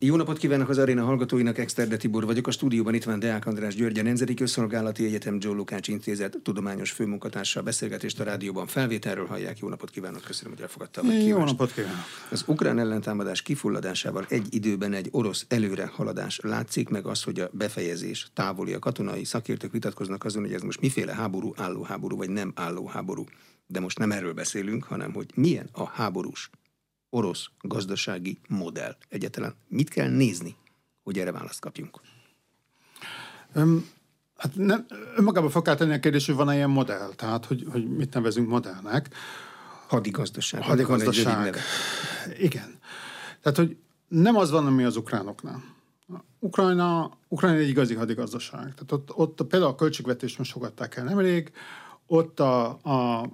Jó napot kívánok az aréna hallgatóinak, Exterde Tibor vagyok. A stúdióban itt van Deák András György, a Nemzeti Közszolgálati Egyetem Joe Lukács Intézet tudományos főmunkatársa. Beszélgetést a rádióban felvételről hallják. Jó napot kívánok, köszönöm, hogy elfogadta a Jó napot kívánok. Az ukrán ellentámadás kifulladásával egy időben egy orosz előre haladás látszik, meg az, hogy a befejezés távoli. A katonai szakértők vitatkoznak azon, hogy ez most miféle háború, álló háború vagy nem álló háború. De most nem erről beszélünk, hanem hogy milyen a háborús orosz gazdasági modell egyetlen. Mit kell nézni, hogy erre választ kapjunk? Um, hát nem, önmagában fel kell tenni a kérdés, hogy van-e ilyen modell, tehát hogy, hogy mit nevezünk modellnek. Hadigazdaság. Hadigazdaság. Igen. Tehát, hogy nem az van, ami az ukránoknál. Ukrajna, Ukrajna egy igazi hadigazdaság. Tehát ott, ott például a költségvetést most fogadták el nemrég, ott a, a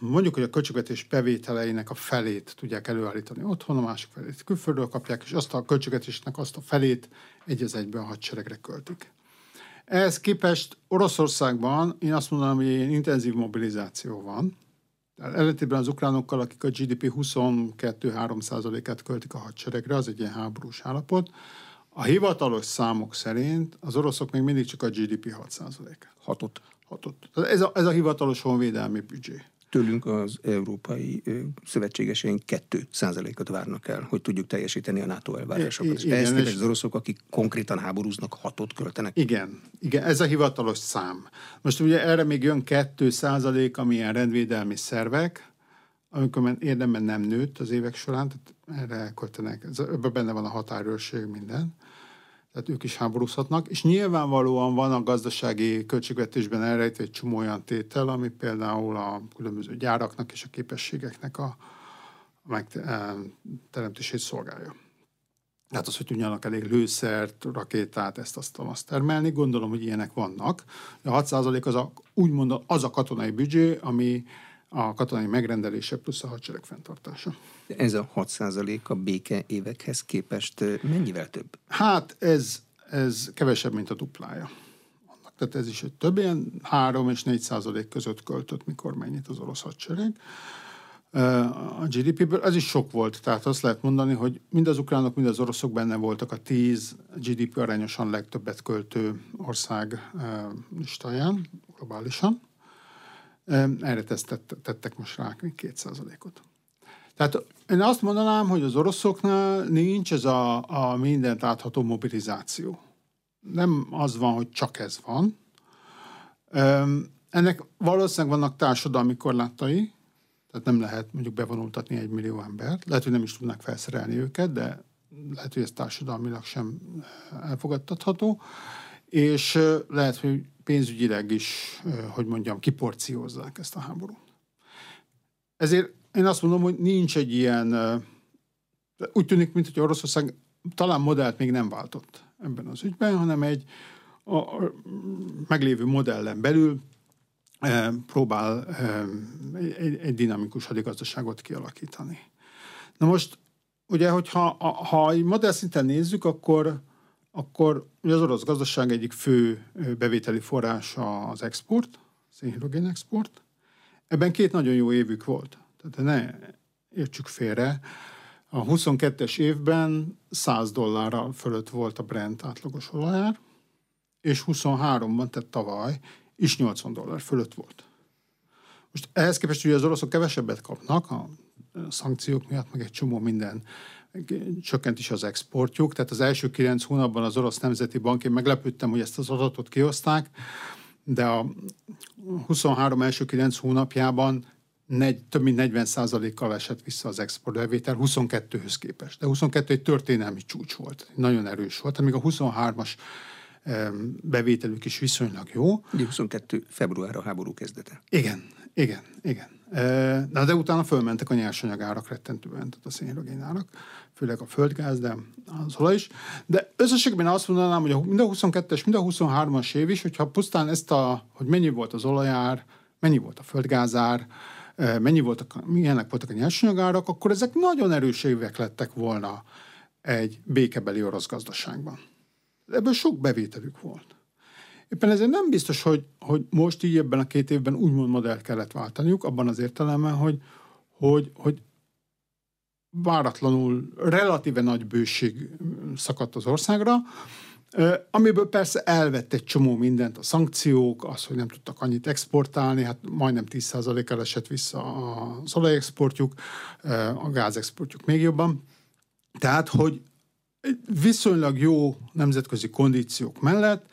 mondjuk, hogy a költségvetés bevételeinek a felét tudják előállítani otthon, a másik felét külföldről kapják, és azt a költségvetésnek azt a felét egy az egyben a hadseregre költik. Ehhez képest Oroszországban én azt mondanám, hogy egy intenzív mobilizáció van. Ellentétben az ukránokkal, akik a GDP 22-3%-át költik a hadseregre, az egy ilyen háborús állapot. A hivatalos számok szerint az oroszok még mindig csak a GDP 6%-át. Hatot. Hatot. Ez a, ez a hivatalos honvédelmi büdzsé tőlünk az európai szövetségeseink 2 százalékot várnak el, hogy tudjuk teljesíteni a NATO elvárásokat. Igen, Ehhez képest az oroszok, akik konkrétan háborúznak, hatot költenek. Igen, igen, ez a hivatalos szám. Most ugye erre még jön 2 százalék, amilyen rendvédelmi szervek, amikor érdemben nem nőtt az évek során, tehát erre elköltenek, ebben benne van a határőrség, minden tehát ők is háborúzhatnak, és nyilvánvalóan van a gazdasági költségvetésben elrejtve egy csomó olyan tétel, ami például a különböző gyáraknak és a képességeknek a megteremtését szolgálja. Tehát az, hogy tudjanak elég lőszert, rakétát, ezt azt, azt termelni, gondolom, hogy ilyenek vannak. A 6% az a, úgymond az a katonai büdzsé, ami a katonai megrendelése plusz a hadsereg fenntartása. Ez a 6% a béke évekhez képest mennyivel több? Hát ez, ez kevesebb, mint a duplája. Tehát ez is egy több ilyen 3 és 4 százalék között költött, mikor mennyit az orosz hadsereg. A GDP-ből ez is sok volt, tehát azt lehet mondani, hogy mind az ukránok, mind az oroszok benne voltak a 10 GDP arányosan legtöbbet költő ország listáján, globálisan. Erre tesztet, tettek most rá 2%-ot. Tehát én azt mondanám, hogy az oroszoknál nincs ez a, a mindent átható mobilizáció. Nem az van, hogy csak ez van. Ennek valószínűleg vannak társadalmi korlátai, tehát nem lehet mondjuk bevonultatni egy millió embert. Lehet, hogy nem is tudnak felszerelni őket, de lehet, hogy ez társadalmilag sem elfogadtatható. És lehet, hogy pénzügyileg is, hogy mondjam, kiporciózzák ezt a háborút. Ezért én azt mondom, hogy nincs egy ilyen, úgy tűnik, mint hogy Oroszország talán modellt még nem váltott ebben az ügyben, hanem egy a, meglévő modellen belül próbál egy, dinamikus hadigazdaságot kialakítani. Na most, ugye, hogyha ha egy modell szinten nézzük, akkor akkor ugye az orosz gazdaság egyik fő bevételi forrása az export, szénhidrogén export. Ebben két nagyon jó évük volt. Tehát ne értsük félre. A 22-es évben 100 dollárral fölött volt a Brent átlagos olajár, és 23-ban, tehát tavaly, is 80 dollár fölött volt. Most ehhez képest ugye az oroszok kevesebbet kapnak, a szankciók miatt, meg egy csomó minden csökkent is az exportjuk, tehát az első kilenc hónapban az Orosz Nemzeti Bank, én meglepődtem, hogy ezt az adatot kioszták, de a 23 első kilenc hónapjában negy, több mint 40 kal esett vissza az exportbevétel 22-höz képest. De 22 egy történelmi csúcs volt, nagyon erős volt, amíg a 23-as bevételük is viszonylag jó. Ugye 22 február a háború kezdete. Igen, igen, igen. Na, de utána fölmentek a nyersanyagárak rettentően, tehát a szénhidrogén árak, főleg a földgáz, de az olaj is. De összességben azt mondanám, hogy mind a 22-es, mind a 23-as év is, hogyha pusztán ezt a, hogy mennyi volt az olajár, mennyi volt a földgázár, mennyi voltak, milyenek voltak a nyersanyagárak, akkor ezek nagyon erős évek lettek volna egy békebeli orosz gazdaságban. Ebből sok bevételük volt. Éppen ezért nem biztos, hogy, hogy most így ebben a két évben úgymond modellt kellett váltaniuk, abban az értelemben, hogy, hogy, hogy váratlanul relatíve nagy bőség szakadt az országra, amiből persze elvett egy csomó mindent, a szankciók, az, hogy nem tudtak annyit exportálni, hát majdnem 10%-kal esett vissza az olajexportjuk, a gázexportjuk még jobban. Tehát, hogy viszonylag jó nemzetközi kondíciók mellett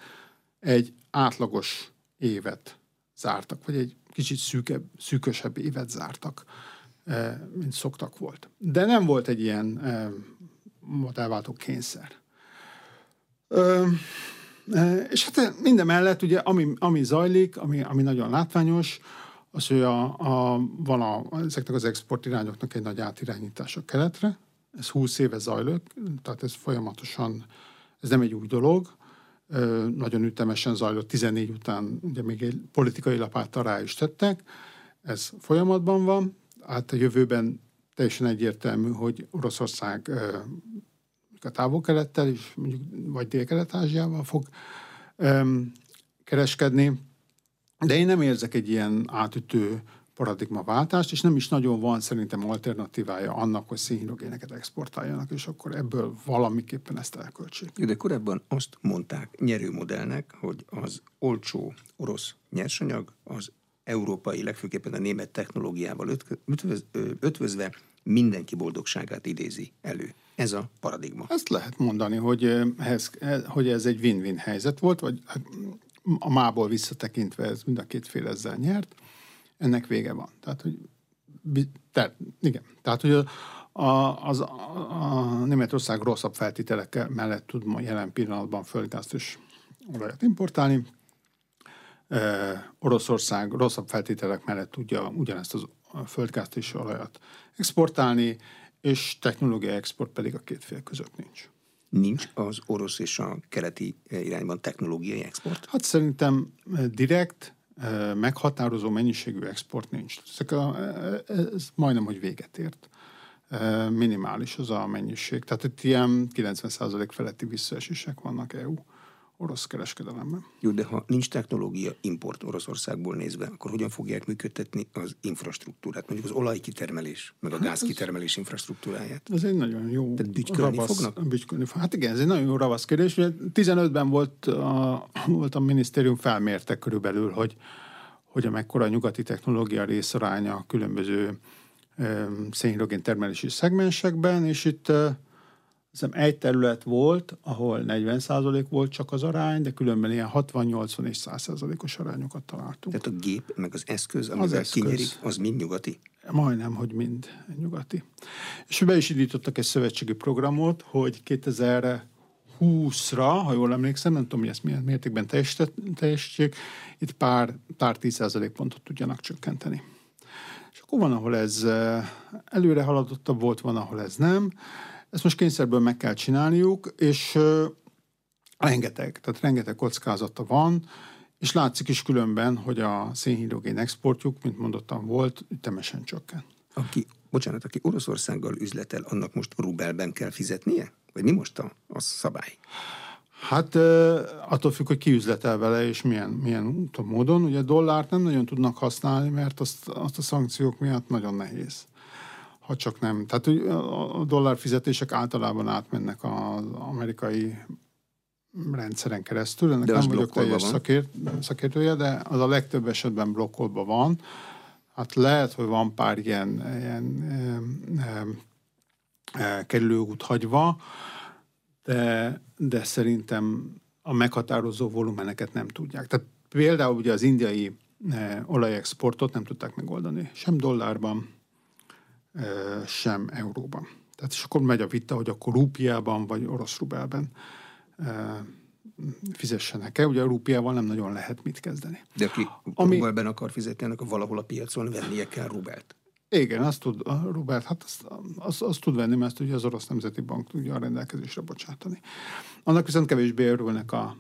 egy átlagos évet zártak, vagy egy kicsit szűkebb, szűkösebb évet zártak, mint szoktak volt. De nem volt egy ilyen modellváltó kényszer. Ö, és hát minden mellett ugye, ami, ami zajlik, ami, ami nagyon látványos, az, hogy a, a, van a, ezeknek az export irányoknak egy nagy átirányítása keletre. Ez 20 éve zajlok, tehát ez folyamatosan, ez nem egy új dolog, ö, nagyon ütemesen zajlott, 14 után ugye még egy politikai lapáttal rá is tettek, ez folyamatban van, hát a jövőben teljesen egyértelmű, hogy Oroszország a távol-kelettel is, mondjuk, vagy dél-kelet-ázsiával fog kereskedni. De én nem érzek egy ilyen átütő paradigmaváltást, és nem is nagyon van szerintem alternatívája annak, hogy szénhidrogéneket exportáljanak, és akkor ebből valamiképpen ezt elköltsék. De korábban azt mondták nyerőmodellnek, hogy az olcsó orosz nyersanyag az európai, legfőképpen a német technológiával ötvözve mindenki boldogságát idézi elő. Ez a paradigma. Ezt lehet mondani, hogy ez, hogy ez egy win-win helyzet volt, vagy hát, a mából visszatekintve ez mind a két fél ezzel nyert. Ennek vége van. Tehát, hogy te, igen. Tehát, hogy a, a, az, a, Németország rosszabb feltételek mellett tud ma jelen pillanatban földgázt és olajat importálni. Oroszország rosszabb feltételek mellett tudja ugyanezt az földgázt és olajat exportálni, és technológia export pedig a két fél között nincs. Nincs az orosz és a keleti irányban technológiai export? Hát szerintem direkt, meghatározó mennyiségű export nincs. Ezek a, ez majdnem, hogy véget ért. Minimális az a mennyiség. Tehát itt ilyen 90% feletti visszaesések vannak EU orosz kereskedelemben. Jó, de ha nincs technológia import Oroszországból nézve, akkor hogyan fogják működtetni az infrastruktúrát, mondjuk az olajkitermelés, meg a hát gázkitermelés infrastruktúráját? Ez egy nagyon jó Tehát bütykölni ravasz, fognak? Bütykölni Hát igen, ez egy nagyon jó ravasz kérdés. 15-ben volt a, volt a minisztérium felmérte körülbelül, hogy, hogy a mekkora nyugati technológia részaránya a különböző szénhidrogén termelési szegmensekben, és itt hiszem egy terület volt, ahol 40% volt csak az arány, de különben ilyen 60-80 és 100%-os arányokat találtunk. Tehát a gép, meg az eszköz, amivel az eszköz. kinyerik, az mind nyugati? Majdnem, hogy mind nyugati. És be is indítottak egy szövetségi programot, hogy 2020-ra, ha jól emlékszem, nem tudom, hogy ezt milyen mértékben teljesítjék, itt pár, pár 10% pontot tudjanak csökkenteni. És akkor van, ahol ez eh, előre haladottabb volt, van, ahol ez nem. Ezt most kényszerből meg kell csinálniuk, és rengeteg, tehát rengeteg kockázata van, és látszik is különben, hogy a szénhidrogén exportjuk, mint mondottam, volt, ütemesen csökken. Aki, bocsánat, aki Oroszországgal üzletel, annak most rubelben kell fizetnie? Vagy mi most a, a szabály? Hát attól függ, hogy ki üzletel vele, és milyen, milyen úton, módon. Ugye dollárt nem nagyon tudnak használni, mert azt, azt a szankciók miatt nagyon nehéz ha csak nem. Tehát a dollár fizetések általában átmennek az amerikai rendszeren keresztül. Ennek de nem vagyok teljes szakért, szakértője, de az a legtöbb esetben blokkolva van. Hát lehet, hogy van pár ilyen, ilyen e, e, e, kerülőút hagyva, de, de szerintem a meghatározó volumeneket nem tudják. Tehát például ugye az indiai e, olajexportot nem tudták megoldani, sem dollárban, sem euróban. Tehát és akkor megy a vita, hogy akkor rúpiában vagy orosz rubelben fizessenek el. Ugye a rúpiával nem nagyon lehet mit kezdeni. De aki Ami, rubelben akar fizetni, annak valahol a piacon vennie kell rubelt. Igen, azt tud, a Robert, hát azt, azt, azt tud venni, mert ugye az Orosz Nemzeti Bank tudja a rendelkezésre bocsátani. Annak viszont kevésbé örülnek a,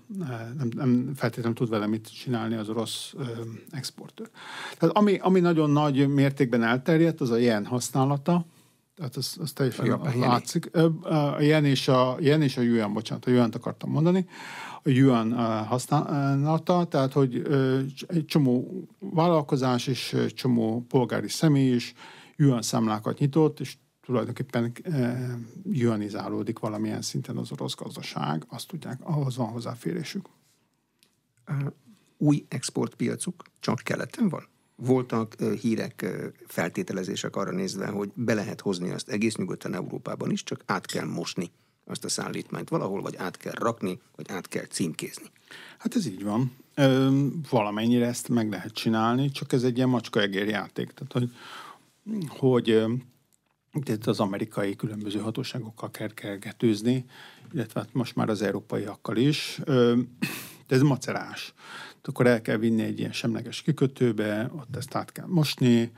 nem, nem feltétlenül tud vele mit csinálni az orosz ö, exportőr. Tehát ami, ami nagyon nagy mértékben elterjedt, az a jen használata, tehát az, az teljesen a látszik. A jen és a, jen és a yuan, bocsánat, a yuan akartam mondani, yuan használata, tehát hogy egy csomó vállalkozás és csomó polgári személy is yuan számlákat nyitott, és tulajdonképpen e, ionizálódik valamilyen szinten az orosz gazdaság, azt tudják, ahhoz van hozzáférésük. Új exportpiacuk csak keleten van? Voltak hírek, feltételezések arra nézve, hogy be lehet hozni azt egész nyugodtan Európában is, csak át kell mosni azt a szállítmányt valahol, vagy át kell rakni, vagy át kell címkézni. Hát ez így van. Ö, valamennyire ezt meg lehet csinálni, csak ez egy ilyen macska egér játék. Tehát, hogy, hogy tehát az amerikai különböző hatóságokkal kell kergetőzni, illetve hát most már az európaiakkal is. De ez macerás. Akkor el kell vinni egy ilyen semleges kikötőbe, ott ezt át kell mosni,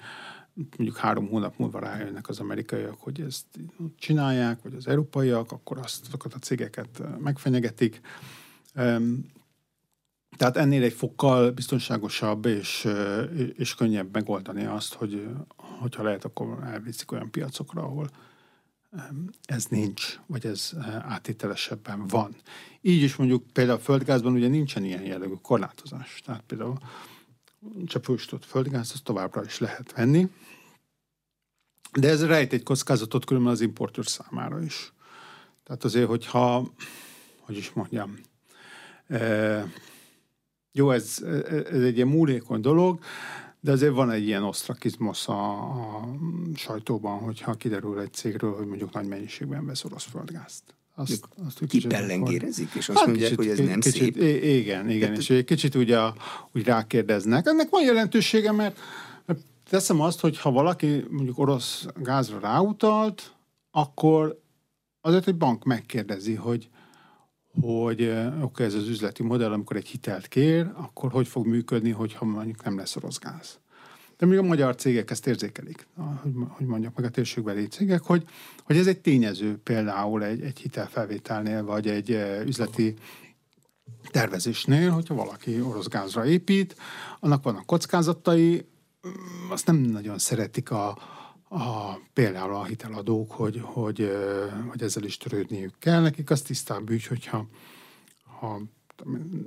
mondjuk három hónap múlva rájönnek az amerikaiak, hogy ezt csinálják, vagy az európaiak, akkor azt, azokat a cégeket megfenyegetik. Tehát ennél egy fokkal biztonságosabb és, és könnyebb megoldani azt, hogy hogyha lehet, akkor elviszik olyan piacokra, ahol ez nincs, vagy ez átételesebben van. Így is mondjuk például a földgázban ugye nincsen ilyen jellegű korlátozás. Tehát például csapósított földgáz, azt továbbra is lehet venni. De ez rejt egy kockázatot különben az importőr számára is. Tehát azért, hogyha, hogy is mondjam, e, jó, ez, ez egy ilyen múlékony dolog, de azért van egy ilyen osztrakizmus a, a sajtóban, hogyha kiderül egy cégről, hogy mondjuk nagy mennyiségben vesz orosz földgázt. Azt, azt Kipellengérezik, és azt hát, mondják, kicsit, hogy ez nem kicsit, szép. Igen, igen, és egy kicsit ugye úgy rákérdeznek. Ennek van jelentősége, mert teszem azt, hogy ha valaki mondjuk orosz gázra ráutalt, akkor azért egy bank megkérdezi, hogy hogy oké, okay, ez az üzleti modell, amikor egy hitelt kér, akkor hogy fog működni, hogyha mondjuk nem lesz orosz gáz. De még a magyar cégek ezt érzékelik, hogy, mondjak meg a térségbeli cégek, hogy, hogy ez egy tényező például egy, egy hitelfelvételnél, vagy egy üzleti tervezésnél, hogyha valaki orosz gázra épít, annak vannak kockázatai, mm, azt nem nagyon szeretik a, a, például a hiteladók, hogy, hogy, hogy ezzel is törődniük kell. Nekik az tisztább ügy, hogyha ha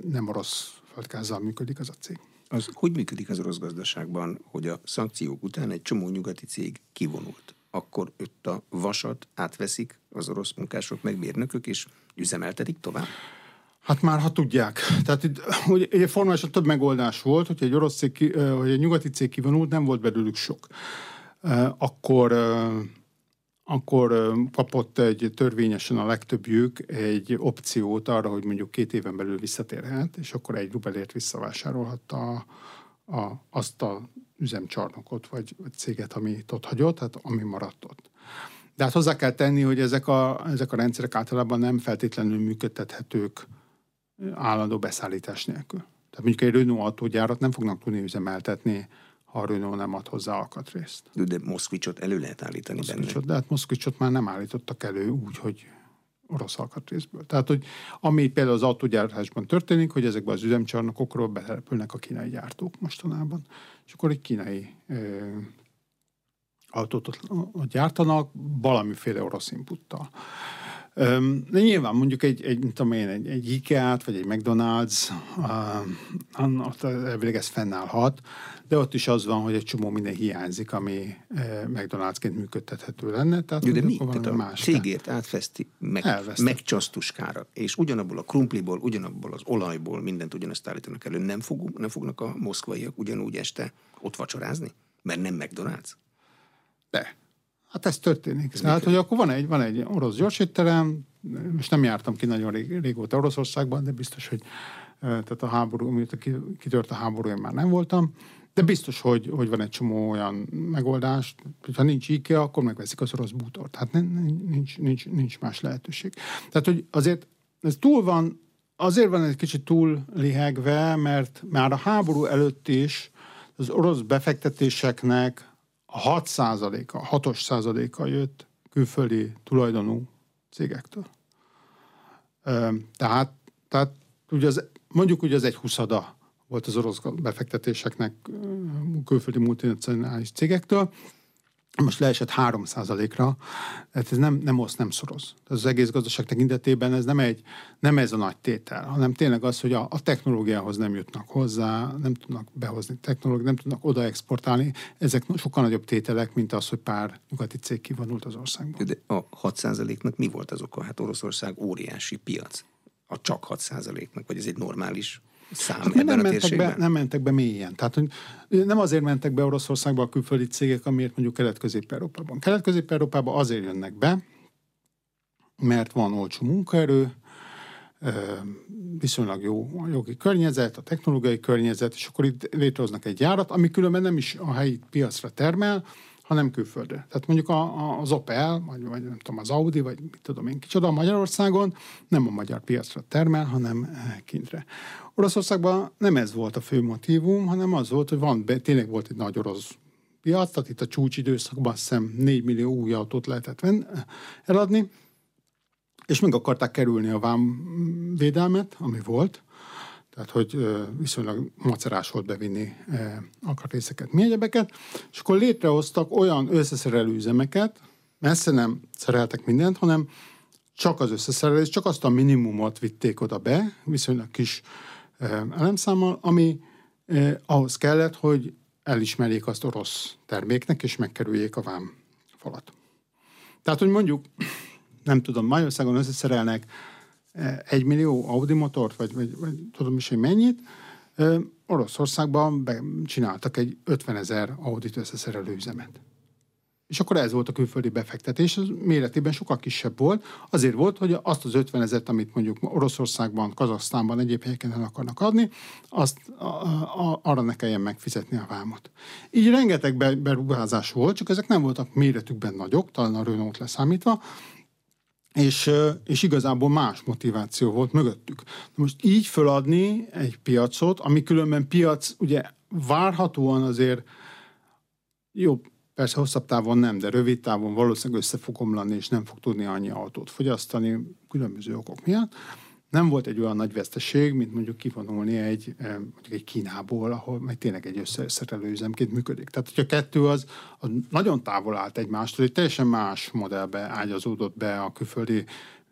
nem orosz földgázzal működik az a cég. Az hogy működik az orosz gazdaságban, hogy a szankciók után egy csomó nyugati cég kivonult? Akkor ott a vasat átveszik az orosz munkások, meg mérnökök, és üzemeltetik tovább? Hát már, ha tudják. Tehát itt, hogy egy formálisan több megoldás volt, hogy egy orosz cég, hogy egy nyugati cég kivonult, nem volt belőlük sok. Akkor akkor kapott egy törvényesen a legtöbbjük egy opciót arra, hogy mondjuk két éven belül visszatérhet, és akkor egy rubelért visszavásárolhatta a, a, azt a üzemcsarnokot, vagy, céget, ami ott hagyott, hát ami maradt ott. De hát hozzá kell tenni, hogy ezek a, ezek a rendszerek általában nem feltétlenül működtethetők állandó beszállítás nélkül. Tehát mondjuk egy Renault autógyárat nem fognak tudni üzemeltetni ha a Renault nem ad hozzá alkatrészt. De, Moszkvicsot elő lehet állítani Moszkvicsot, benne. De hát Moszkvicsot már nem állítottak elő úgy, hogy orosz alkatrészből. Tehát, hogy ami például az autógyártásban történik, hogy ezekben az üzemcsarnokokról betelepülnek a kínai gyártók mostanában, és akkor egy kínai ö, autót ott, ott gyártanak valamiféle orosz inputtal. De nyilván mondjuk egy, egy, tudom én, egy, egy IKEA-t, vagy egy McDonald's, uh, elvileg ez fennállhat, de ott is az van, hogy egy csomó minden hiányzik, ami uh, McDonald'sként működtethető lenne. Tehát de mi? Tehát a más cégért átfeszti meg, megcsasztuskára, és ugyanabból a krumpliból, ugyanabból az olajból mindent ugyanezt állítanak elő. Nem, fog, nem fognak a moszkvaiak ugyanúgy este ott vacsorázni? Mert nem McDonald's? De. Hát ez történik. Ez Tehát, hogy akkor van egy, van egy orosz gyorsétterem, most nem jártam ki nagyon rég, régóta Oroszországban, de biztos, hogy tehát a háború, amit kitört a háború, én már nem voltam, de biztos, hogy, hogy van egy csomó olyan megoldás, hogyha nincs IKEA, akkor megveszik az orosz bútort. Tehát nincs, nincs, nincs más lehetőség. Tehát, hogy azért ez túl van, azért van egy kicsit túl lihegve, mert már a háború előtt is az orosz befektetéseknek a 6 százaléka, a 6 százaléka jött külföldi tulajdonú cégektől. Tehát, tehát ugye az, mondjuk ugye az egy huszada volt az orosz befektetéseknek külföldi multinacionális cégektől, most leesett 3 ra tehát ez nem, nem oszt, nem szoroz. Az egész gazdaság tekintetében ez nem, egy, nem ez a nagy tétel, hanem tényleg az, hogy a, a technológiához nem jutnak hozzá, nem tudnak behozni technológiát, nem tudnak oda exportálni. Ezek sokkal nagyobb tételek, mint az, hogy pár nyugati cég kivonult az országból. De a 6 nak mi volt az oka? Hát Oroszország óriási piac. A csak 6 nak vagy ez egy normális szám hát ebben nem a mentek, be, nem mentek be mélyen. Tehát hogy nem azért mentek be Oroszországba a külföldi cégek, amiért mondjuk Kelet-Közép-Európában. Kelet-Közép-Európában azért jönnek be, mert van olcsó munkaerő, viszonylag jó a jogi környezet, a technológiai környezet, és akkor itt létrehoznak egy gyárat, ami különben nem is a helyi piacra termel, hanem külföldre. Tehát mondjuk a, a, az Opel, vagy, vagy nem tudom, az Audi, vagy mit tudom én kicsoda Magyarországon nem a magyar piacra termel, hanem eh, kintre. Oroszországban nem ez volt a fő motivum, hanem az volt, hogy van, tényleg volt egy nagy orosz piac, tehát itt a csúcsidőszakban azt hiszem 4 millió új autót lehetett eh, eladni, és meg akarták kerülni a vámvédelmet, ami volt, tehát hogy viszonylag macerás volt bevinni alkatrészeket, mi egyebeket, és akkor létrehoztak olyan összeszerelő üzemeket, messze nem szereltek mindent, hanem csak az összeszerelés, csak azt a minimumot vitték oda be, viszonylag kis elemszámmal, ami ahhoz kellett, hogy elismerjék azt orosz terméknek, és megkerüljék a vám falat. Tehát, hogy mondjuk, nem tudom, Magyarországon összeszerelnek egy millió Audi motort, vagy, vagy, vagy tudom is, hogy mennyit, Oroszországban csináltak egy 50 ezer Audit összeszerelő üzemet. És akkor ez volt a külföldi befektetés, az méretében sokkal kisebb volt. Azért volt, hogy azt az 50 ezeret, amit mondjuk Oroszországban, Kazasztánban, egyéb helyeken el akarnak adni, azt a, a, arra ne kelljen megfizetni a vámot. Így rengeteg beruházás volt, csak ezek nem voltak méretükben nagyok, talán a Renault leszámítva, és, és igazából más motiváció volt mögöttük. Most így föladni egy piacot, ami különben piac, ugye várhatóan azért jó, persze hosszabb távon nem, de rövid távon valószínűleg össze fog omlani, és nem fog tudni annyi autót fogyasztani különböző okok miatt nem volt egy olyan nagy veszteség, mint mondjuk kivonulni egy, eh, mondjuk egy Kínából, ahol meg tényleg egy összeszerelő üzemként működik. Tehát, hogy a kettő az, az nagyon távol állt egymástól, egy teljesen más modellbe ágyazódott be a külföldi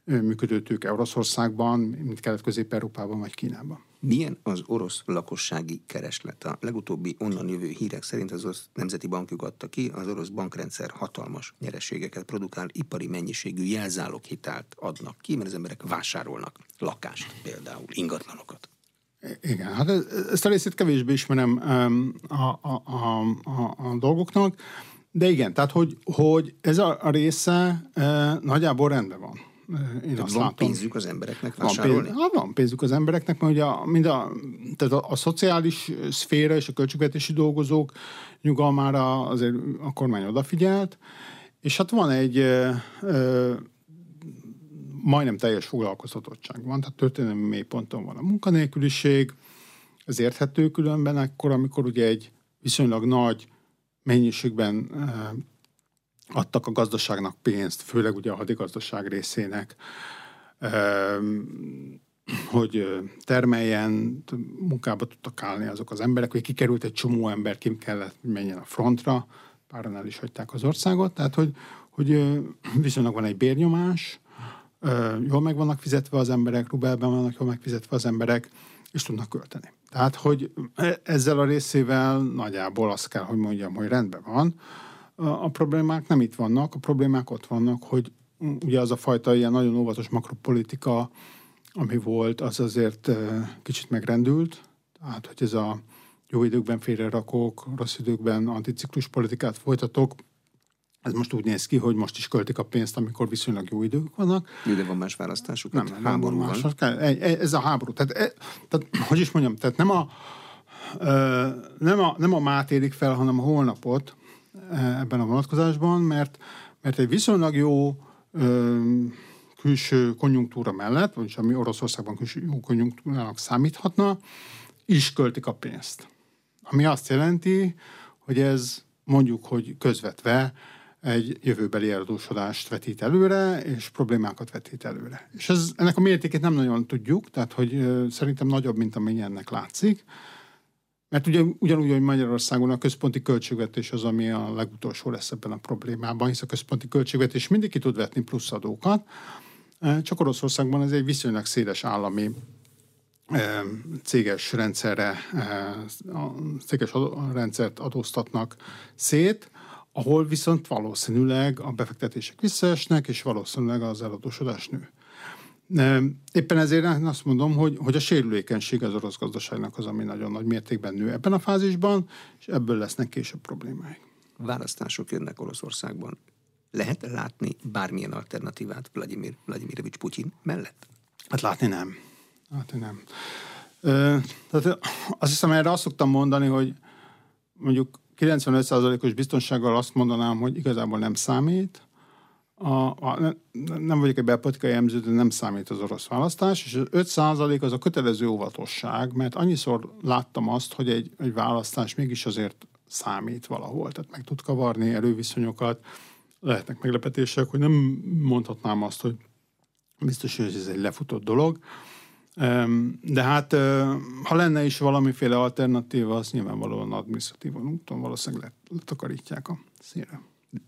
működőtők Oroszországban, mint Kelet-Közép-Európában vagy Kínában. Milyen az orosz lakossági kereslet? A legutóbbi onnan jövő hírek szerint az orosz nemzeti bankjuk adta ki, az orosz bankrendszer hatalmas nyereségeket produkál, ipari mennyiségű jelzáloghitelt adnak ki, mert az emberek vásárolnak lakást például, ingatlanokat. Igen, hát ezt a részét kevésbé ismerem a, a, a, a, a dolgoknak, de igen, tehát hogy, hogy ez a, a része e, nagyjából rendben van. Én tehát azt van látom. pénzük az embereknek vásárolni? Van, pénz, van pénzük az embereknek, mert ugye a, mind a, tehát a, a szociális szféra és a költségvetési dolgozók nyugalmára azért a kormány odafigyelt, és hát van egy ö, ö, majdnem teljes foglalkoztatottság van, tehát történelmi mélyponton van a munkanélküliség, ez érthető különben akkor, amikor ugye egy viszonylag nagy mennyiségben adtak a gazdaságnak pénzt, főleg ugye a hadigazdaság részének, hogy termeljen, munkába tudtak állni azok az emberek, hogy kikerült egy csomó ember, kim kellett, menjen a frontra, páran el is hagyták az országot, tehát hogy, hogy viszonylag van egy bérnyomás, jól meg vannak fizetve az emberek, rubelben vannak jól megfizetve az emberek, és tudnak költeni. Tehát, hogy e, ezzel a részével nagyjából azt kell, hogy mondjam, hogy rendben van a problémák nem itt vannak, a problémák ott vannak, hogy ugye az a fajta ilyen nagyon óvatos makropolitika, ami volt, az azért kicsit megrendült. Tehát, hogy ez a jó időkben félrerakók, rossz időkben anticiklus politikát folytatok, ez most úgy néz ki, hogy most is költik a pénzt, amikor viszonylag jó idők vannak. De van más választásuk? Nem, nem, háború van. Más, ez a háború. Tehát, e, tehát, hogy is mondjam, tehát nem a, nem a, nem a mát élik fel, hanem a holnapot, ebben a vonatkozásban, mert, mert egy viszonylag jó ö, külső konjunktúra mellett, vagyis ami Oroszországban külső jó konjunktúrának számíthatna, is költik a pénzt. Ami azt jelenti, hogy ez mondjuk, hogy közvetve egy jövőbeli eladósodást vetít előre, és problémákat vetít előre. És ez, ennek a mértékét nem nagyon tudjuk, tehát hogy szerintem nagyobb, mint amennyi ennek látszik, Mert ugye, ugyanúgy, hogy Magyarországon a központi költségvetés az, ami a legutolsó lesz ebben a problémában, hisz a központi költségvetés mindig ki tud vetni plusz adókat, csak Oroszországban ez egy viszonylag széles állami céges rendszerre, céges rendszert adóztatnak szét, ahol viszont valószínűleg a befektetések visszaesnek, és valószínűleg az eladósodás nő. Éppen ezért azt mondom, hogy, hogy a sérülékenység az orosz gazdaságnak az, ami nagyon nagy mértékben nő ebben a fázisban, és ebből lesznek később problémáik. Választások jönnek Oroszországban. Lehet látni bármilyen alternatívát Vladimir Vladimirovics Putyin mellett? Hát látni nem. Látni nem. Ö, tehát azt hiszem, erre azt szoktam mondani, hogy mondjuk 95%-os biztonsággal azt mondanám, hogy igazából nem számít, a, a, nem vagyok egy belpolitikai emző, de nem számít az orosz választás, és az 5 százalék az a kötelező óvatosság, mert annyiszor láttam azt, hogy egy, egy választás mégis azért számít valahol, tehát meg tud kavarni erőviszonyokat, lehetnek meglepetések, hogy nem mondhatnám azt, hogy biztos, hogy ez egy lefutott dolog, de hát, ha lenne is valamiféle alternatíva, az nyilvánvalóan adminisztratívan úton valószínűleg letakarítják a színre.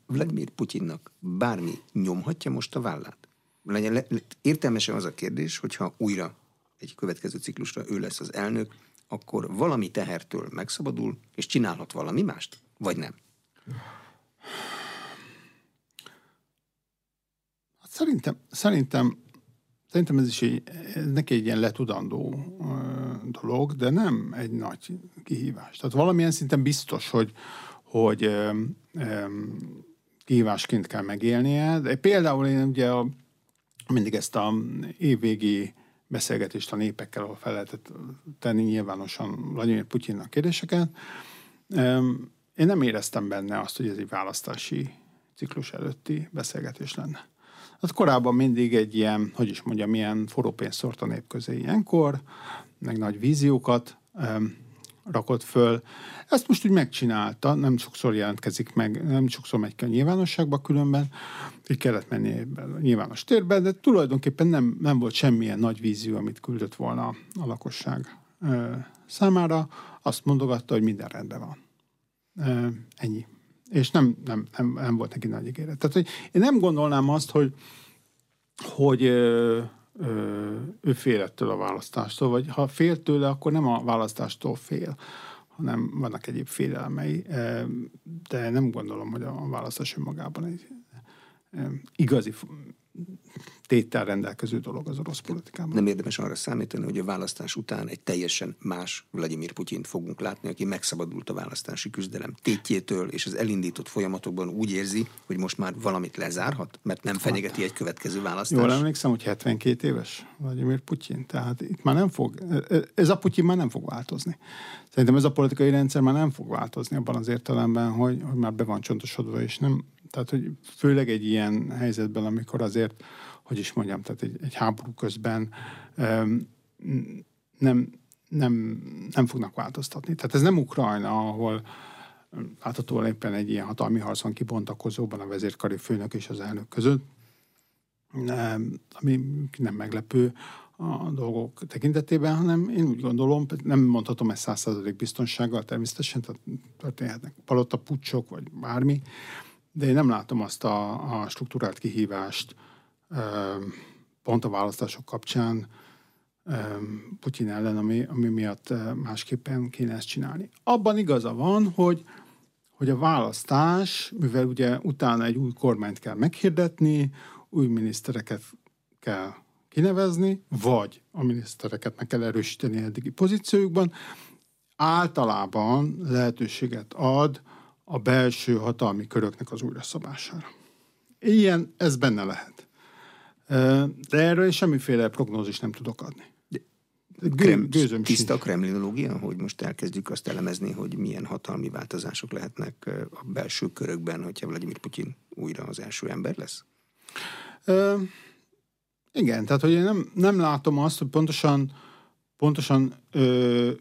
Vladimir Putyinnak bármi nyomhatja most a vállát? Legyen, le, értelmesen az a kérdés, hogyha újra egy következő ciklusra ő lesz az elnök, akkor valami tehertől megszabadul, és csinálhat valami mást? Vagy nem? Hát szerintem, szerintem, szerintem ez is egy, ez neki egy ilyen letudandó dolog, de nem egy nagy kihívás. Tehát valamilyen szinten biztos, hogy, hogy kihívásként kell megélnie. De például én ugye a, mindig ezt a évvégi beszélgetést a népekkel, ahol fel lehetett tenni nyilvánosan Vladimir Putyinnak kérdéseket. Én nem éreztem benne azt, hogy ez egy választási ciklus előtti beszélgetés lenne. Hát korábban mindig egy ilyen, hogy is mondjam, milyen forró pénzt szórt a nép közé ilyenkor, meg nagy víziókat rakott föl. Ezt most úgy megcsinálta, nem sokszor jelentkezik meg, nem sokszor megy ki a nyilvánosságba különben, így kellett menni nyilvános térbe, de tulajdonképpen nem, nem volt semmilyen nagy vízió, amit küldött volna a lakosság ö, számára. Azt mondogatta, hogy minden rendben van. Ö, ennyi. És nem, nem, nem, nem volt neki nagy ígéret. Tehát, hogy én nem gondolnám azt, hogy, hogy ö, ő fél ettől a választástól, vagy ha fél tőle, akkor nem a választástól fél, hanem vannak egyéb félelmei, de nem gondolom, hogy a választás önmagában egy igazi tétel rendelkező dolog az orosz politikában. Nem érdemes arra számítani, hogy a választás után egy teljesen más Vladimir Putyint fogunk látni, aki megszabadult a választási küzdelem tétjétől, és az elindított folyamatokban úgy érzi, hogy most már valamit lezárhat, mert nem fenyegeti egy következő választás. Jól emlékszem, hogy 72 éves Vladimir Putyin, tehát itt már nem fog, ez a Putyin már nem fog változni. Szerintem ez a politikai rendszer már nem fog változni abban az értelemben, hogy, hogy már be van csontosodva, és nem, tehát hogy főleg egy ilyen helyzetben, amikor azért hogy is mondjam, tehát egy, egy háború közben nem, nem, nem fognak változtatni. Tehát ez nem Ukrajna, ahol láthatóan éppen egy ilyen hatalmi harc van kibontakozóban a vezérkari főnök és az elnök között, ami nem meglepő a dolgok tekintetében, hanem én úgy gondolom, nem mondhatom ezt százszerzalék biztonsággal természetesen, tehát történhetnek palota pucsok, vagy bármi, de én nem látom azt a, a struktúrált kihívást, pont a választások kapcsán Putyin ellen, ami, ami miatt másképpen kéne ezt csinálni. Abban igaza van, hogy, hogy a választás, mivel ugye utána egy új kormányt kell meghirdetni, új minisztereket kell kinevezni, vagy a minisztereket meg kell erősíteni eddigi pozíciójukban, általában lehetőséget ad a belső hatalmi köröknek az újraszabására. Ilyen, ez benne lehet. De erről semmiféle prognózis nem tudok adni. Krem, Gőzöm tiszta kremlinológia, hogy most elkezdjük azt elemezni, hogy milyen hatalmi változások lehetnek a belső körökben, hogyha Vladimir Putyin újra az első ember lesz? Ö, igen, tehát hogy én nem, nem látom azt, hogy pontosan, pontosan ö,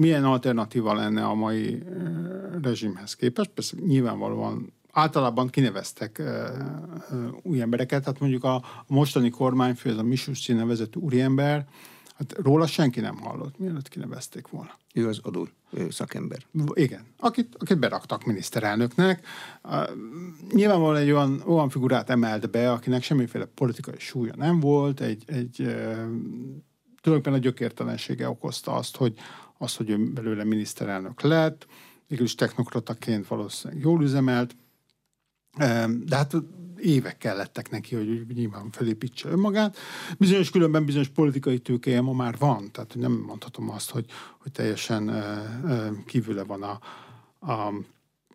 milyen alternatíva lenne a mai ö, rezsimhez képest. Persze nyilvánvalóan általában kineveztek uh, új embereket, tehát mondjuk a, a mostani kormányfő, ez a Misuszci nevezetű úriember, Hát róla senki nem hallott, mielőtt kinevezték volna. Ő az adó szakember. Igen, akit, akit beraktak miniszterelnöknek. Uh, nyilvánvalóan egy olyan, olyan figurát emelt be, akinek semmiféle politikai súlya nem volt, egy, egy tulajdonképpen a gyökértelensége okozta azt, hogy, azt, hogy ő belőle miniszterelnök lett, mégis technokrataként valószínűleg jól üzemelt, de hát évek kellettek neki, hogy nyilván felépítse önmagát. Bizonyos különben bizonyos politikai tőkéje ma már van, tehát nem mondhatom azt, hogy, hogy teljesen kívüle van a, a,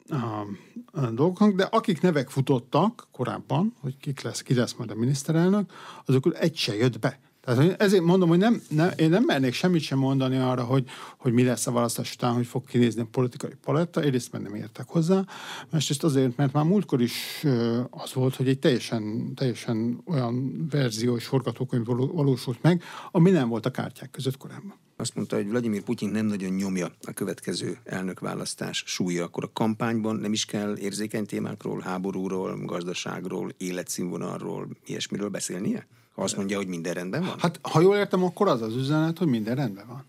a, a dolgoknak, de akik nevek futottak korábban, hogy kik lesz, ki lesz majd a miniszterelnök, azok egy se jött be. Tehát ezért mondom, hogy nem, nem, én nem mernék semmit sem mondani arra, hogy, hogy mi lesz a választás után, hogy fog kinézni a politikai paletta. Egyrészt mert nem értek hozzá, másrészt azért, mert már múltkor is az volt, hogy egy teljesen, teljesen olyan verziós forgatókönyv valósult meg, ami nem volt a kártyák között korábban. Azt mondta, hogy Vladimir Putyin nem nagyon nyomja a következő elnökválasztás súlya, akkor a kampányban nem is kell érzékeny témákról, háborúról, gazdaságról, életszínvonalról, ilyesmiről beszélnie? Azt mondja, hogy minden rendben van? Hát, ha jól értem, akkor az az üzenet, hogy minden rendben van.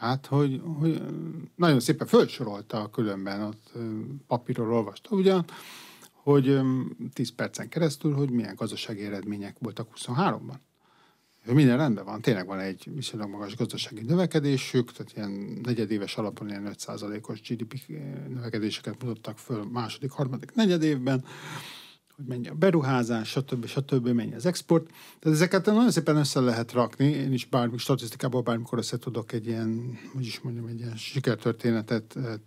Tehát, hogy, hogy nagyon szépen felsorolta különben, ott papírról olvasta ugyan, hogy 10 percen keresztül, hogy milyen gazdasági eredmények voltak 23-ban. Minden rendben van, tényleg van egy viszonylag magas gazdasági növekedésük, tehát ilyen negyedéves alapon ilyen 5%-os GDP növekedéseket mutattak föl második, harmadik negyedévben hogy mennyi a beruházás, stb. stb. mennyi az export. Tehát ezeket nagyon szépen össze lehet rakni. Én is bármi statisztikából bármikor össze tudok egy ilyen, hogy is mondjam, egy ilyen sikertörténetet e, e,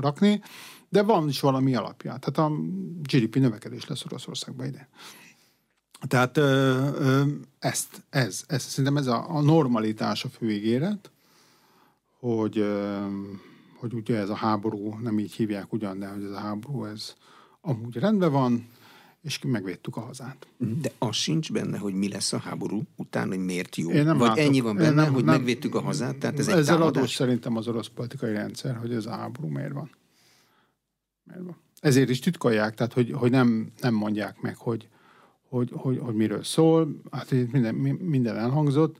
rakni, de van is valami alapja. Tehát a GDP növekedés lesz Oroszországban ide. Tehát ö, ö, ezt, ez, ez, szerintem ez a, a normalitás a főígéret, hogy, ö, hogy ugye ez a háború, nem így hívják ugyan, de hogy ez a háború, ez, amúgy rendben van, és megvédtük a hazát. De az sincs benne, hogy mi lesz a háború után, hogy miért jó. Én nem Vagy látok, ennyi van benne, nem, hogy nem, megvédtük a hazát? Tehát ez ezzel egy adós szerintem az orosz politikai rendszer, hogy ez a háború miért van. Miért van. Ezért is titkolják, tehát hogy, hogy nem, nem mondják meg, hogy, hogy, hogy, hogy miről szól. Hát minden, minden elhangzott.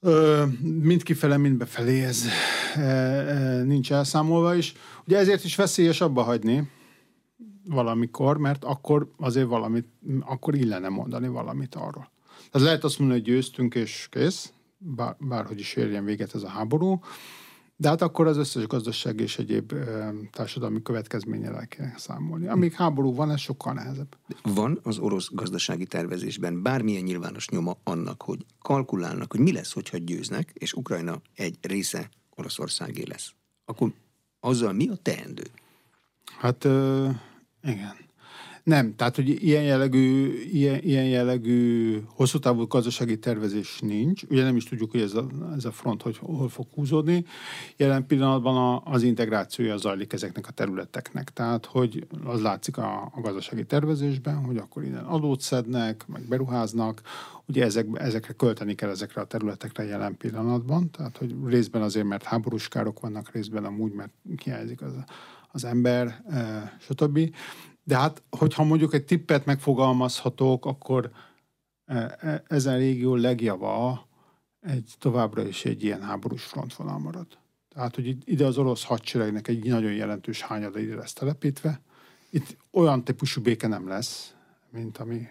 Ö, mind befelé ez e, e, nincs elszámolva is. Ugye ezért is veszélyes abba hagyni, valamikor, mert akkor azért valamit, akkor illene mondani valamit arról. Tehát lehet azt mondani, hogy győztünk és kész, bár, bárhogy is érjen véget ez a háború, de hát akkor az összes gazdaság és egyéb ö, társadalmi következménye el kell számolni. Amíg háború van, ez sokkal nehezebb. Van az orosz gazdasági tervezésben bármilyen nyilvános nyoma annak, hogy kalkulálnak, hogy mi lesz, hogyha győznek, és Ukrajna egy része Oroszországé lesz. Akkor azzal mi a teendő? Hát... Ö igen. Nem, tehát hogy ilyen jellegű, ilyen, ilyen jellegű hosszú távú gazdasági tervezés nincs. Ugye nem is tudjuk, hogy ez a, ez a front hogy hol fog húzódni. Jelen pillanatban a, az integrációja zajlik ezeknek a területeknek. Tehát, hogy az látszik a, a gazdasági tervezésben, hogy akkor innen adót szednek, meg beruháznak. Ugye ezek, ezekre költeni kell ezekre a területekre jelen pillanatban. Tehát, hogy részben azért, mert háborús károk vannak, részben amúgy, mert kiállzik az az ember, stb. De hát, hogyha mondjuk egy tippet megfogalmazhatok, akkor e, ezen régió legjava egy továbbra is egy ilyen háborús frontvonal marad. Tehát, hogy ide az orosz hadseregnek egy nagyon jelentős hányada ide lesz telepítve. Itt olyan típusú béke nem lesz, mint ami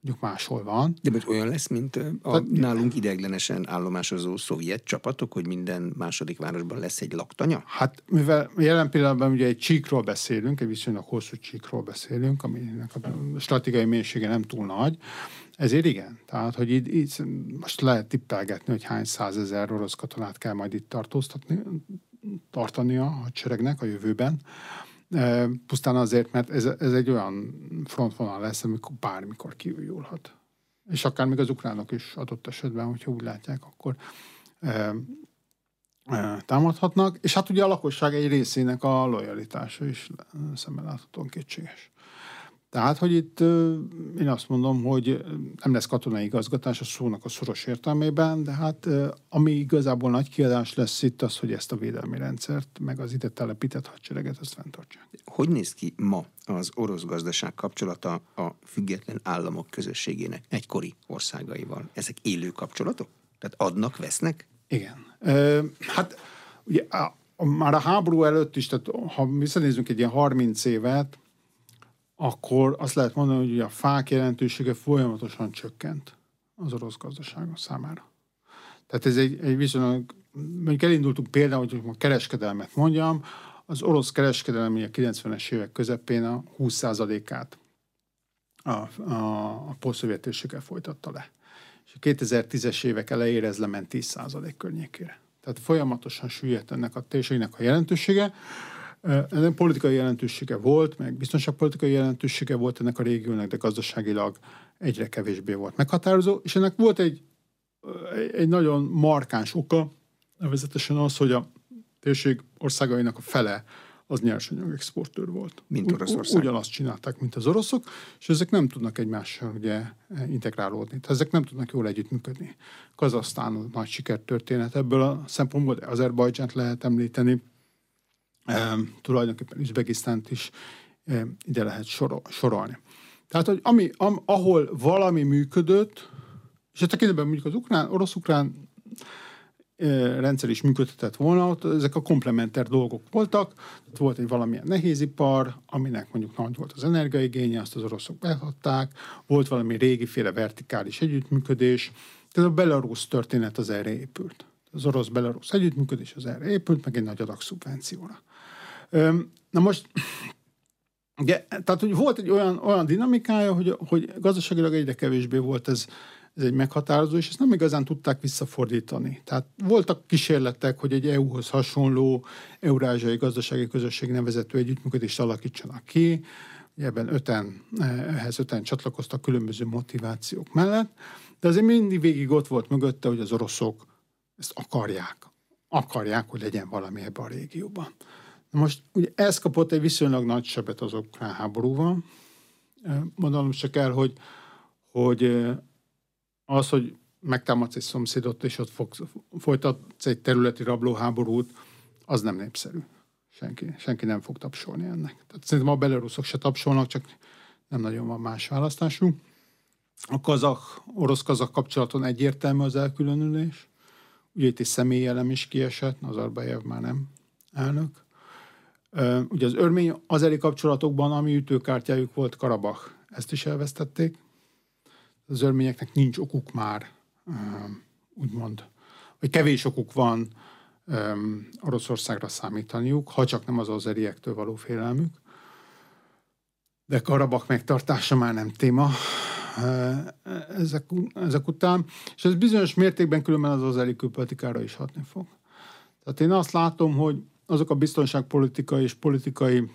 mondjuk máshol van. De mert olyan lesz, mint a Tehát, nálunk ideiglenesen állomásozó szovjet csapatok, hogy minden második városban lesz egy laktanya? Hát mivel jelen pillanatban ugye egy csíkról beszélünk, egy viszonylag hosszú csíkról beszélünk, aminek a stratégiai mélysége nem túl nagy, ezért igen. Tehát, hogy itt, itt most lehet tippelgetni, hogy hány százezer orosz katonát kell majd itt tartóztatni, tartani a hadseregnek a jövőben. Pusztán azért, mert ez, ez egy olyan frontvonal lesz, amikor bármikor kiújulhat. És akár még az ukránok is adott esetben, hogyha úgy látják, akkor e, e, támadhatnak. És hát ugye a lakosság egy részének a lojalitása is szemben láthatóan kétséges. Tehát, hogy itt én azt mondom, hogy nem lesz katonai igazgatás a szónak a szoros értelmében, de hát ami igazából nagy kiadás lesz itt az, hogy ezt a védelmi rendszert, meg az ide telepített hadsereget, azt fenntartják. Hogy néz ki ma az orosz gazdaság kapcsolata a független államok közösségének egykori országaival? Ezek élő kapcsolatok? Tehát adnak, vesznek? Igen. Hát ugye a, a, már a háború előtt is, tehát ha visszanézzünk egy ilyen 30 évet, akkor azt lehet mondani, hogy a fák jelentősége folyamatosan csökkent az orosz gazdaság számára. Tehát ez egy, egy viszonylag, mondjuk elindultunk például, hogy a kereskedelmet mondjam, az orosz kereskedelem a 90-es évek közepén a 20%-át a, a, a posztszovjet folytatta le. És a 2010-es évek elejére ez lement 10% környékére. Tehát folyamatosan süllyedt ennek a térségnek a jelentősége. Ennek politikai jelentősége volt, meg biztonságpolitikai jelentősége volt ennek a régiónak, de gazdaságilag egyre kevésbé volt meghatározó, és ennek volt egy, egy nagyon markáns oka, nevezetesen az, hogy a térség országainak a fele az nyersanyag exportőr volt. Mint Oroszország. Ugyanazt csinálták, mint az oroszok, és ezek nem tudnak egymással ugye integrálódni. Tehát ezek nem tudnak jól együttműködni. Kazasztán nagy sikertörténet ebből a szempontból, de Azerbajdzsánt lehet említeni, tulajdonképpen Üzbegisztánt is e, ide lehet soro, sorolni. Tehát, hogy ami, am, ahol valami működött, és a tekintetben mondjuk az ukrán, orosz-ukrán rendszer is működhetett volna, ott ezek a komplementer dolgok voltak. Ott volt egy valamilyen nehézipar, aminek mondjuk nagy volt az energiaigénye, azt az oroszok behatták, volt valami régiféle vertikális együttműködés, tehát a belarusz történet az erre épült. Az orosz-belarusz együttműködés az erre épült, meg egy nagy adag szubvencióra. Na most Ugye, tehát, hogy volt egy olyan, olyan dinamikája, hogy, hogy gazdaságilag egyre kevésbé volt ez ez egy meghatározó, és ezt nem igazán tudták visszafordítani. Tehát voltak kísérletek, hogy egy EU-hoz hasonló eurázsiai gazdasági közösség nevezető együttműködést alakítsanak ki. Ebben öten, ehhez öten csatlakoztak különböző motivációk mellett, de azért mindig végig ott volt mögötte, hogy az oroszok ezt akarják. Akarják, hogy legyen valami ebben a régióban. Most ugye ez kapott egy viszonylag nagy sebet az ukrán háborúval. Mondanom csak el, hogy, hogy az, hogy megtámadsz egy szomszédot, és ott fogsz, folytatsz egy területi rablóháborút, az nem népszerű. Senki, senki nem fog tapsolni ennek. Tehát szerintem a belaruszok se tapsolnak, csak nem nagyon van más választású. A kazak, orosz-kazak kapcsolaton egyértelmű az elkülönülés. Ugye itt egy személyelem is kiesett, Nazarbayev már nem elnök. Ugye az örmény azeri kapcsolatokban, ami ütőkártyájuk volt, Karabach, ezt is elvesztették az örményeknek nincs okuk már, úgymond, vagy kevés okuk van Oroszországra számítaniuk, ha csak nem az azeriektől való félelmük. De Karabak megtartása már nem téma ezek, ezek után, és ez bizonyos mértékben különben az azeri külpolitikára is hatni fog. Tehát én azt látom, hogy azok a biztonságpolitikai és politikai,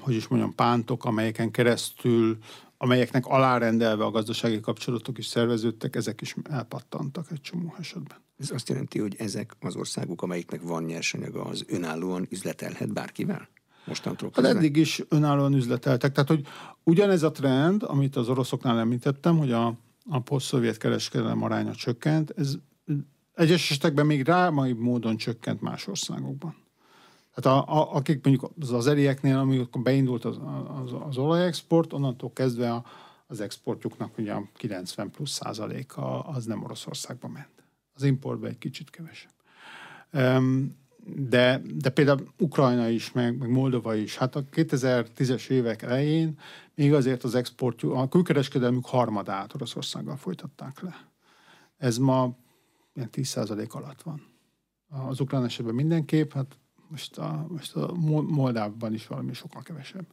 hogy is mondjam, pántok, amelyeken keresztül amelyeknek alárendelve a gazdasági kapcsolatok is szerveződtek, ezek is elpattantak egy csomó esetben. Ez azt jelenti, hogy ezek az országok, amelyiknek van nyersanyaga, az önállóan üzletelhet bárkivel? Mostantól Hát eddig is önállóan üzleteltek. Tehát, hogy ugyanez a trend, amit az oroszoknál említettem, hogy a, a poszt-szovjet kereskedelem aránya csökkent, ez egyes esetekben még drámai módon csökkent más országokban. Tehát a, a, akik mondjuk az azerieknél, amikor beindult az, az, az olajexport, onnantól kezdve a, az exportjuknak ugye 90 plusz százaléka az nem Oroszországba ment. Az importba egy kicsit kevesebb. De, de például Ukrajna is, meg, meg Moldova is, hát a 2010-es évek elején még azért az exportjuk, a külkereskedelmük harmadát Oroszországgal folytatták le. Ez ma ilyen 10% alatt van. Az ukrán esetben mindenképp, hát most a, most a Moldávban is valami sokkal kevesebb.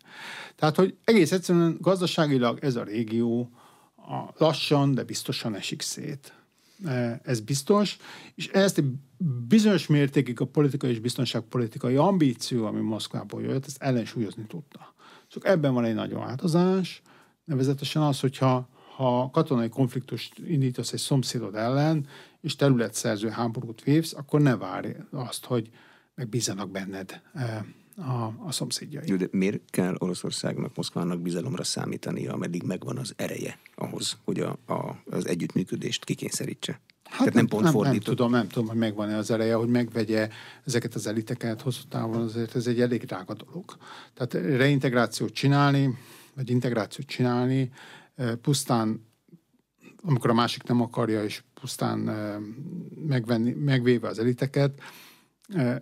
Tehát, hogy egész egyszerűen gazdaságilag ez a régió a lassan, de biztosan esik szét. E, ez biztos, és ezt bizonyos mértékig a politikai és biztonságpolitikai ambíció, ami Moszkvából jött, ezt ellensúlyozni tudta. Csak ebben van egy nagy változás, nevezetesen az, hogyha ha katonai konfliktust indítasz egy szomszédod ellen, és területszerző háborút vívsz, akkor ne várj azt, hogy meg bízanak benned a, a szomszédjai. De miért kell Oroszországnak, Moszkvának bizalomra számítani, ameddig megvan az ereje ahhoz, hogy a, a, az együttműködést kikényszerítse? Hát Tehát nem, pont nem, fordított. Nem tudom, nem tudom, hogy megvan-e az ereje, hogy megvegye ezeket az eliteket hosszú távon, azért ez egy elég drága dolog. Tehát reintegrációt csinálni, vagy integrációt csinálni, pusztán, amikor a másik nem akarja, és pusztán megvenni, megvéve az eliteket,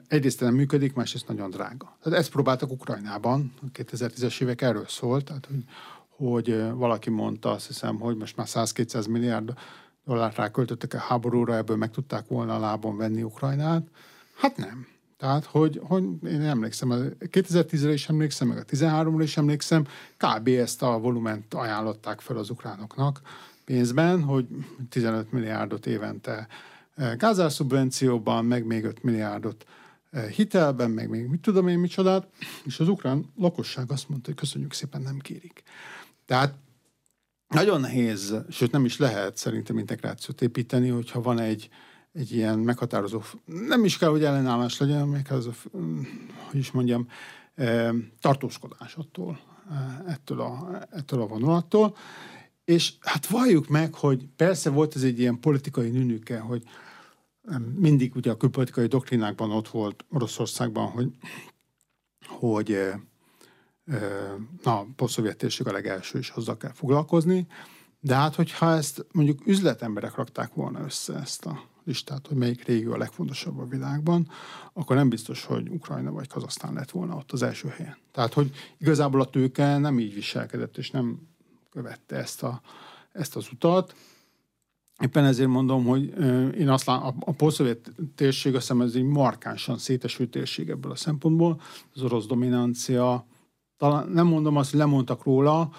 egyrészt nem működik, másrészt nagyon drága. Tehát ezt próbáltak Ukrajnában, a 2010-es évek erről szólt, tehát hogy, hogy valaki mondta, azt hiszem, hogy most már 100-200 milliárd dollárt ráköltöttek a háborúra, ebből meg tudták volna a lábon venni Ukrajnát. Hát nem. Tehát, hogy, hogy én emlékszem, 2010-re is emlékszem, meg a 13-ra is emlékszem, kb. ezt a volument ajánlották fel az ukránoknak pénzben, hogy 15 milliárdot évente eh, gázászubvencióban, meg még 5 milliárdot eh, hitelben, meg még mit tudom én micsodát, és az ukrán lakosság azt mondta, hogy köszönjük szépen, nem kérik. Tehát nagyon nehéz, sőt nem is lehet szerintem integrációt építeni, hogyha van egy, egy ilyen meghatározó, nem is kell, hogy ellenállás legyen, meghatározó, hogy is mondjam, tartózkodás attól, ettől a, ettől a vonulattól. És hát valljuk meg, hogy persze volt ez egy ilyen politikai nünüke, hogy mindig ugye a külpolitikai doktrinákban ott volt Oroszországban, hogy, hogy na, a térség a legelső, és hozzá kell foglalkozni. De hát, hogyha ezt mondjuk üzletemberek rakták volna össze ezt a listát, hogy melyik régió a legfontosabb a világban, akkor nem biztos, hogy Ukrajna vagy Kazasztán lett volna ott az első helyen. Tehát, hogy igazából a tőke nem így viselkedett, és nem követte ezt, a, ezt az utat. Éppen ezért mondom, hogy én azt látom, a, a posztszovjet térség azt hiszem ez egy markánsan szétesült térség ebből a szempontból. Az orosz dominancia, talán nem mondom azt, hogy lemondtak róla,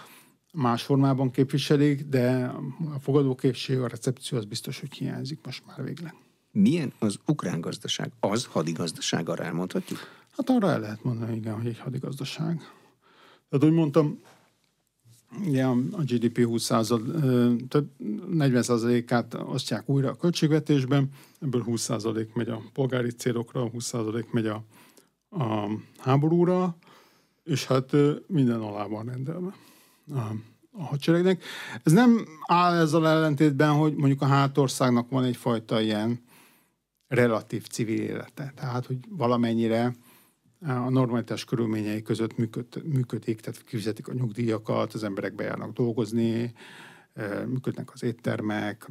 más formában képviselik, de a fogadókészség, a recepció az biztos, hogy hiányzik most már végleg. Milyen az ukrán gazdaság? Az hadigazdaság, arra elmondhatjuk? Hát arra el lehet mondani, igen, hogy egy hadigazdaság. Tehát, úgy mondtam, ugye a GDP 20 tehát 40%-át osztják újra a költségvetésben, ebből 20% megy a polgári célokra, 20% megy a, a háborúra, és hát minden alá van rendelve a, a hadseregnek. Ez nem áll ezzel ellentétben, hogy mondjuk a hátországnak van egyfajta ilyen relatív civil élete. Tehát, hogy valamennyire a normalitás körülményei között működ, működik, tehát kifizetik a nyugdíjakat, az emberek bejárnak dolgozni, működnek az éttermek,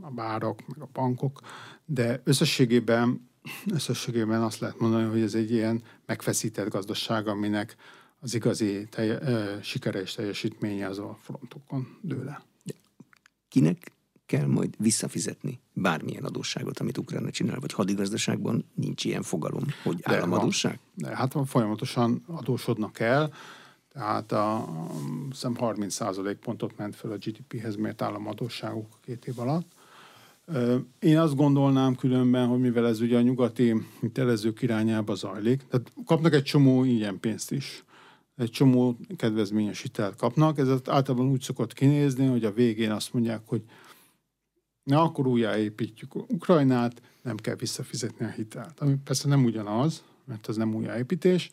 a bárak, meg a bankok, de összességében összességében azt lehet mondani, hogy ez egy ilyen megfeszített gazdaság, aminek az igazi telje, ö, sikere és teljesítménye az a frontokon dől el. Kinek kell majd visszafizetni bármilyen adósságot, amit Ukrajna csinál, vagy hadigazdaságban nincs ilyen fogalom, hogy államadósság? De, hát folyamatosan adósodnak el, tehát a, a 30% pontot ment fel a GDP-hez mért államadóságuk két év alatt. Én azt gondolnám különben, hogy mivel ez ugye a nyugati telezők irányába zajlik, tehát kapnak egy csomó ilyen pénzt is. Egy csomó kedvezményes hitelt kapnak. Ez általában úgy szokott kinézni, hogy a végén azt mondják, hogy na akkor újjáépítjük Ukrajnát, nem kell visszafizetni a hitelt. Ami persze nem ugyanaz, mert ez nem újjáépítés,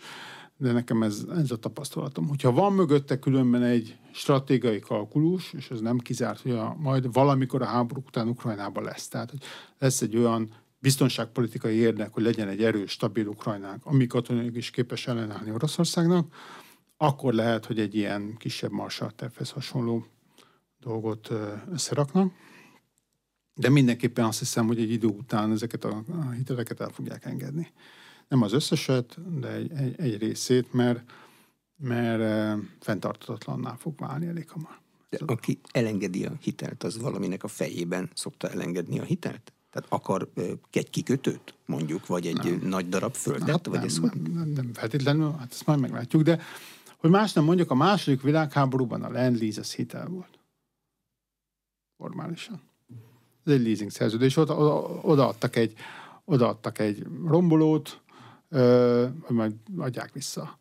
de nekem ez, ez a tapasztalatom. Hogyha van mögötte különben egy stratégiai kalkulus, és ez nem kizárt, hogy a, majd valamikor a háború után Ukrajnában lesz. Tehát, hogy lesz egy olyan biztonságpolitikai érdek, hogy legyen egy erős, stabil Ukrajnánk, ami katonailag is képes ellenállni Oroszországnak, akkor lehet, hogy egy ilyen kisebb tervhez hasonló dolgot összeraknak. De mindenképpen azt hiszem, hogy egy idő után ezeket a hiteleket el fogják engedni. Nem az összeset, de egy, egy, egy részét, mert, mert fenntartatatlanná fog válni elég hamar. De aki elengedi a hitelt, az valaminek a fejében szokta elengedni a hitelt? Tehát akar egy kikötőt, mondjuk, vagy egy nem. nagy darab földet? Hát vagy nem, ez nem, nem, nem feltétlenül, hát ezt majd meglátjuk, de hogy más nem mondjuk, a második világháborúban a land az hitel volt. Formálisan. Ez egy leasing szerződés. Oda, odaadtak egy, odaadtak egy rombolót, hogy majd adják vissza.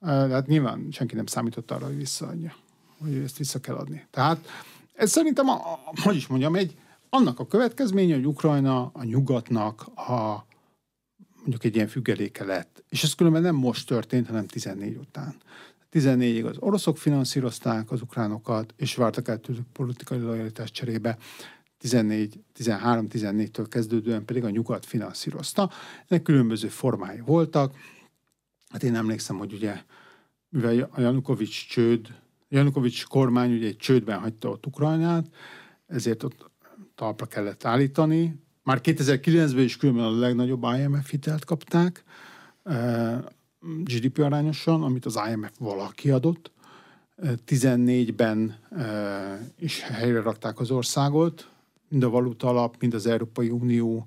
De hát nyilván senki nem számított arra, hogy visszaadja, hogy ezt vissza kell adni. Tehát ez szerintem, a, hogy is mondjam, egy, annak a következménye, hogy Ukrajna a nyugatnak a mondjuk egy ilyen függeléke lett. És ez különben nem most történt, hanem 14 után. 14-ig az oroszok finanszírozták az ukránokat, és vártak el tőlük politikai lojalitás cserébe. 14, 13, 14-től kezdődően pedig a nyugat finanszírozta. Ennek különböző formái voltak. Hát én emlékszem, hogy ugye, mivel a Janukovics csőd, Janukovics kormány ugye egy csődben hagyta ott Ukrajnát, ezért ott talpra kellett állítani. Már 2009-ben is különben a legnagyobb IMF hitelt kapták, GDP arányosan, amit az IMF valaki adott. 14-ben is helyre rakták az országot, mind a valuta alap, mind az Európai Unió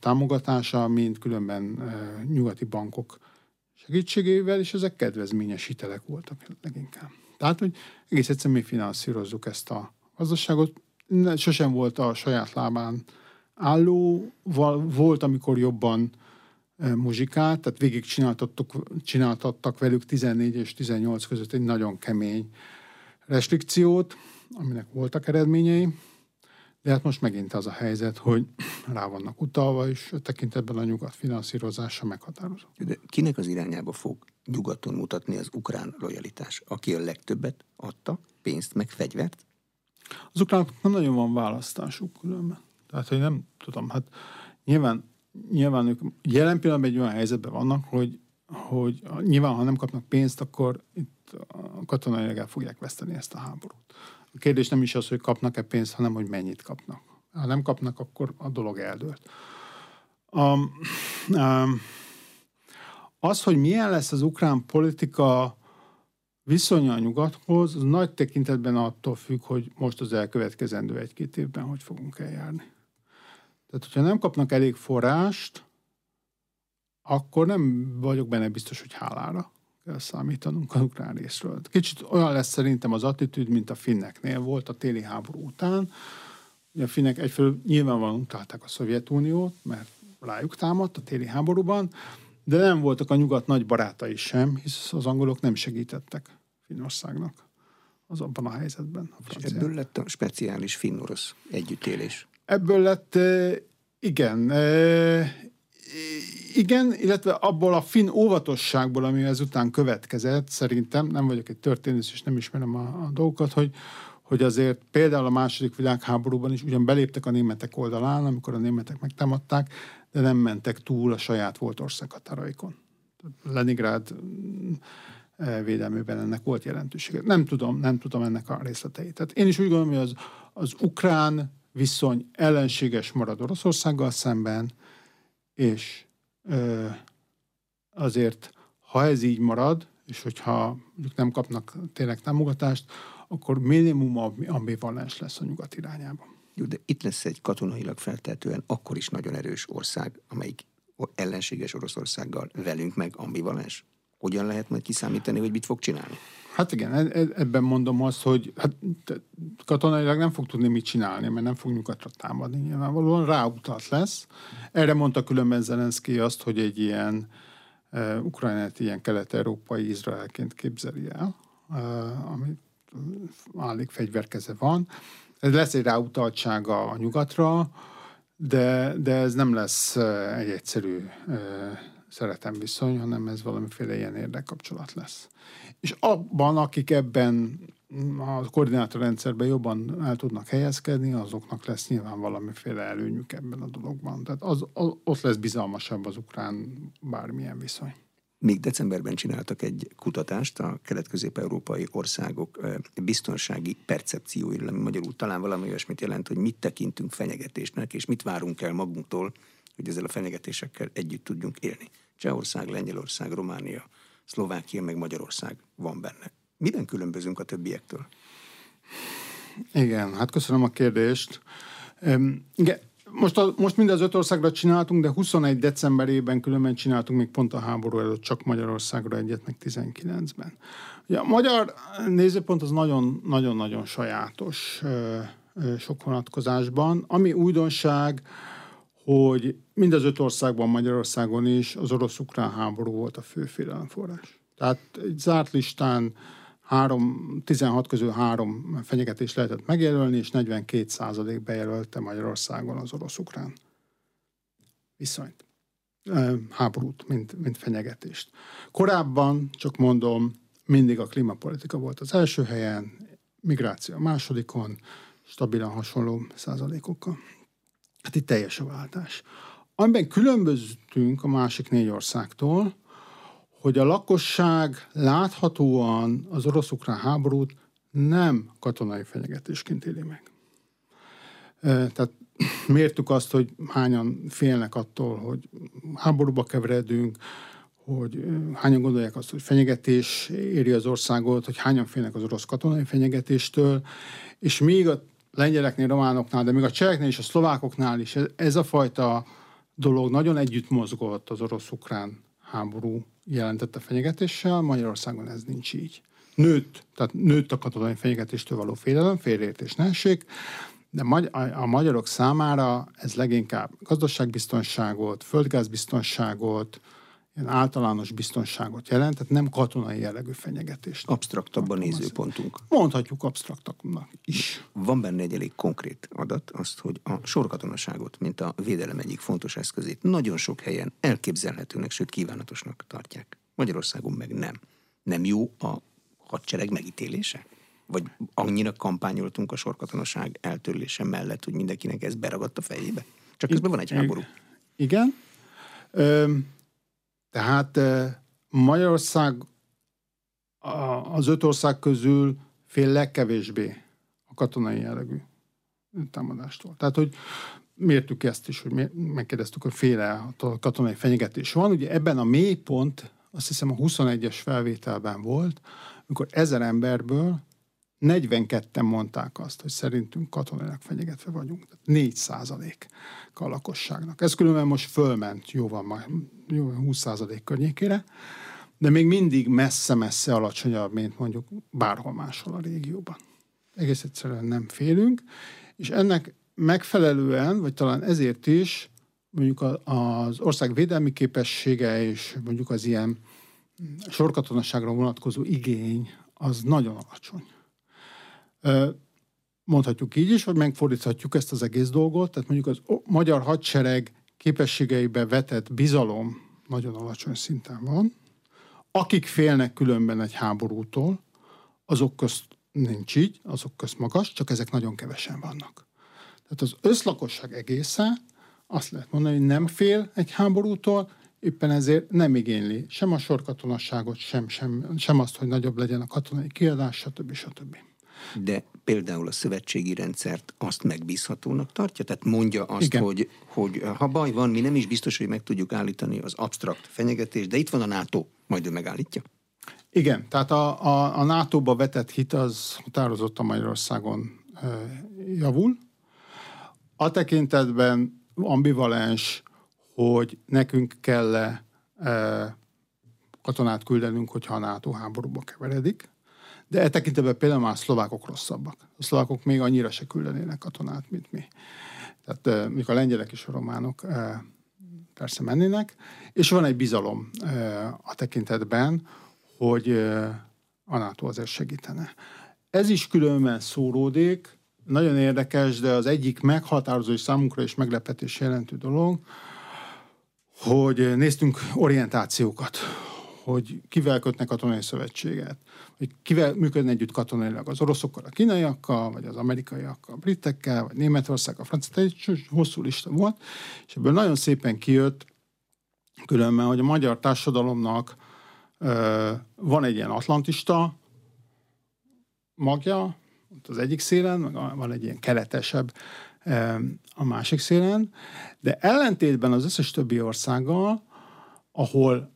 támogatása, mind különben nyugati bankok segítségével, és ezek kedvezményes hitelek voltak leginkább. Tehát, hogy egész egyszerűen mi finanszírozzuk ezt a gazdaságot. Sosem volt a saját lábán álló, volt, amikor jobban muzsikát, tehát végig csináltattak velük 14 és 18 között egy nagyon kemény restrikciót, aminek voltak eredményei, de hát most megint az a helyzet, hogy rá vannak utalva, és tekintetben a nyugat finanszírozása meghatározó. De kinek az irányába fog nyugaton mutatni az ukrán lojalitás? Aki a legtöbbet adta, pénzt meg fegyvert? Az ukránok nem nagyon van választásuk különben. Tehát, hogy nem tudom, hát nyilván, nyilván ők jelen pillanatban egy olyan helyzetben vannak, hogy, hogy nyilván, ha nem kapnak pénzt, akkor itt a katonai el fogják veszteni ezt a háborút. A kérdés nem is az, hogy kapnak-e pénzt, hanem hogy mennyit kapnak. Ha nem kapnak, akkor a dolog eldőlt. Um, um, az, hogy milyen lesz az ukrán politika viszonya a nyugathoz, az nagy tekintetben attól függ, hogy most az elkövetkezendő egy-két évben hogy fogunk eljárni. Tehát, hogyha nem kapnak elég forrást, akkor nem vagyok benne biztos, hogy hálára kell számítanunk az ukrán részről. Kicsit olyan lesz szerintem az attitűd, mint a finneknél volt a téli háború után. Ugye a finnek egyfelől nyilvánvalóan utálták a Szovjetuniót, mert rájuk támadt a téli háborúban, de nem voltak a nyugat nagy barátai sem, hisz az angolok nem segítettek Finnországnak az abban a helyzetben. A És ebből lett a speciális finn-orosz együttélés. Ebből lett, igen, igen, illetve abból a finn óvatosságból, ami ezután következett, szerintem, nem vagyok egy történész, és nem ismerem a, a dolgokat, hogy, hogy azért például a második világháborúban is ugyan beléptek a németek oldalán, amikor a németek megtámadták, de nem mentek túl a saját volt országhatáraikon. Leningrád védelmében ennek volt jelentősége. Nem tudom, nem tudom ennek a részleteit. Tehát én is úgy gondolom, hogy az, az ukrán viszony ellenséges marad Oroszországgal szemben, és ö, azért, ha ez így marad, és hogyha mondjuk nem kapnak tényleg támogatást, akkor minimum ambivalens lesz a nyugat irányában. Jó, de itt lesz egy katonailag feltehetően akkor is nagyon erős ország, amelyik ellenséges Oroszországgal velünk meg ambivalens. Hogyan lehet majd kiszámítani, hogy mit fog csinálni? Hát igen, e, e, ebben mondom azt, hogy hát, katonailag nem fog tudni mit csinálni, mert nem fog nyugatra támadni. Nyilvánvalóan ráutalt lesz. Erre mondta különben Zelenszky azt, hogy egy ilyen uh, Ukrajnát ilyen kelet-európai Izraelként képzeli el, uh, ami állik fegyverkeze van. Ez lesz egy ráutaltsága a nyugatra, de, de ez nem lesz egy egyszerű uh, szeretem viszony, hanem ez valamiféle ilyen érdekkapcsolat lesz. És abban, akik ebben a koordinátorrendszerben jobban el tudnak helyezkedni, azoknak lesz nyilván valamiféle előnyük ebben a dologban. Tehát az, az, ott lesz bizalmasabb az ukrán bármilyen viszony. Még decemberben csináltak egy kutatást a kelet-közép-európai országok biztonsági percepcióiról, ami magyarul talán valami olyasmit jelent, hogy mit tekintünk fenyegetésnek, és mit várunk el magunktól, hogy ezzel a fenyegetésekkel együtt tudjunk élni. Csehország, Lengyelország, Románia, Szlovákia, meg Magyarország van benne. Miben különbözünk a többiektől? Igen, hát köszönöm a kérdést. Um, igen, most, a, most mind az öt országra csináltunk, de 21 decemberében különben csináltunk még pont a háború előtt csak Magyarországra egyet, meg 19-ben. Ugye a magyar nézőpont az nagyon-nagyon sajátos sok vonatkozásban. Ami újdonság, hogy mind az öt országban, Magyarországon is az orosz-ukrán háború volt a fő félelemforrás. Tehát egy zárt listán három, 16 közül három fenyegetés lehetett megjelölni, és 42 százalék bejelölte Magyarországon az orosz-ukrán viszonyt. háborút, mint, mint fenyegetést. Korábban, csak mondom, mindig a klímapolitika volt az első helyen, migráció a másodikon, stabilan hasonló százalékokkal. Hát itt teljes a váltás. Amiben különböztünk a másik négy országtól, hogy a lakosság láthatóan az orosz-ukrán háborút nem katonai fenyegetésként éli meg. Tehát mértük azt, hogy hányan félnek attól, hogy háborúba keveredünk, hogy hányan gondolják azt, hogy fenyegetés éri az országot, hogy hányan félnek az orosz katonai fenyegetéstől, és még a lengyeleknél, románoknál, de még a cseheknél és a szlovákoknál is ez a fajta dolog nagyon együtt mozgott az orosz-ukrán háború jelentette fenyegetéssel, Magyarországon ez nincs így. Nőtt, tehát nőtt a katonai fenyegetéstől való félelem, félreértés nehesség, de a magyarok számára ez leginkább gazdaságbiztonságot, földgázbiztonságot, ilyen általános biztonságot jelent, tehát nem katonai jellegű fenyegetést. Absztraktabb a nézőpontunk. Mondhatjuk absztraktabbnak is. Van benne egy elég konkrét adat, azt, hogy a sorkatonaságot, mint a védelem egyik fontos eszközét nagyon sok helyen elképzelhetőnek, sőt kívánatosnak tartják. Magyarországon meg nem. Nem jó a hadsereg megítélése? Vagy annyira kampányoltunk a sorkatonaság eltörlése mellett, hogy mindenkinek ez beragadt a fejébe? Csak közben van egy háború. Igen. Ö, tehát Magyarország az öt ország közül fél legkevésbé a katonai jellegű támadástól. Tehát, hogy mértük ezt is, hogy megkérdeztük, hogy féle a katonai fenyegetés van. Ugye ebben a mélypont, azt hiszem a 21-es felvételben volt, amikor ezer emberből 42-en mondták azt, hogy szerintünk katonailag fenyegetve vagyunk. 4 százalék a lakosságnak. Ez különben most fölment jóval, majd, jó 20 százalék környékére, de még mindig messze-messze alacsonyabb, mint mondjuk bárhol máshol a régióban. Egész egyszerűen nem félünk, és ennek megfelelően, vagy talán ezért is mondjuk az ország védelmi képessége és mondjuk az ilyen sorkatonaságra vonatkozó igény az nagyon alacsony. Mondhatjuk így is, vagy megfordíthatjuk ezt az egész dolgot, tehát mondjuk az magyar hadsereg képességeibe vetett bizalom nagyon alacsony szinten van. Akik félnek különben egy háborútól, azok közt nincs így, azok közt magas, csak ezek nagyon kevesen vannak. Tehát az összlakosság egésze azt lehet mondani, hogy nem fél egy háborútól, éppen ezért nem igényli sem a sorkatonasságot, sem, sem, sem azt, hogy nagyobb legyen a katonai kiadás, stb. stb de például a szövetségi rendszert azt megbízhatónak tartja? Tehát mondja azt, Igen. hogy, hogy ha baj van, mi nem is biztos, hogy meg tudjuk állítani az absztrakt fenyegetést, de itt van a NATO, majd ő megállítja. Igen, tehát a, a, a NATO-ba vetett hit az határozottan Magyarországon e, javul. A tekintetben ambivalens, hogy nekünk kell -e, e, katonát küldenünk, hogyha a NATO háborúba keveredik. De e tekintetben például már a szlovákok rosszabbak. A szlovákok még annyira se küldenének katonát, mint mi. Tehát mondjuk a lengyelek és a románok persze mennének, és van egy bizalom a tekintetben, hogy a NATO azért segítene. Ez is különben szóródik, nagyon érdekes, de az egyik meghatározó és számunkra is meglepetés jelentő dolog, hogy néztünk orientációkat, hogy kivel kötnek katonai szövetséget, hogy kivel működne együtt katonailag, az oroszokkal, a kínaiakkal, vagy az amerikaiakkal, a britekkel, vagy Németország, a francia, egy hosszú lista volt, és ebből nagyon szépen kijött különben, hogy a magyar társadalomnak ö, van egy ilyen atlantista magja, az egyik szélen, meg van egy ilyen keletesebb a másik szélen, de ellentétben az összes többi országgal, ahol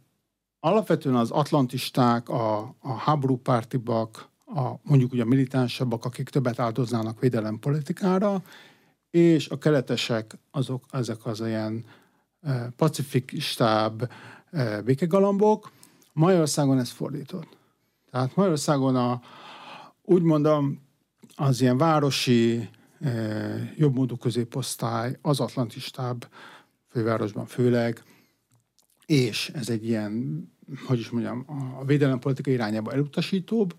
alapvetően az atlantisták, a, a háborúpártibak, a, mondjuk ugye a militánsabbak, akik többet áldoznának védelempolitikára, és a keletesek, azok, ezek az ilyen e, pacifikistább e, békegalambok. Magyarországon ez fordított. Tehát Magyarországon a, úgy mondom, az ilyen városi, e, jobbmódú középosztály, az atlantistább, fővárosban főleg, és ez egy ilyen, hogy is mondjam, a védelempolitika irányába elutasítóbb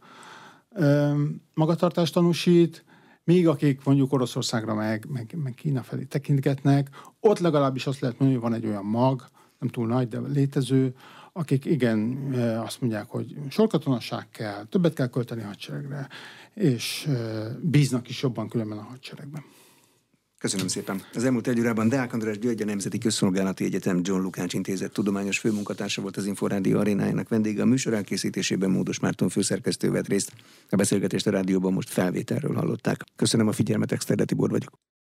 magatartást tanúsít, míg akik mondjuk Oroszországra meg, meg, meg Kína felé tekintgetnek, ott legalábbis azt lehet mondani, hogy van egy olyan mag, nem túl nagy, de létező, akik igen, azt mondják, hogy sorkatonaság kell, többet kell költeni a hadseregre, és bíznak is jobban különben a hadseregben. Köszönöm szépen. Az elmúlt egy órában Deák András György, a Nemzeti Közszolgálati Egyetem John Lukács Intézet tudományos főmunkatársa volt az Inforádió arénájának vendége. A műsor elkészítésében Módos Márton főszerkesztő vett részt. A beszélgetést a rádióban most felvételről hallották. Köszönöm a figyelmet, Exterde Tibor vagyok.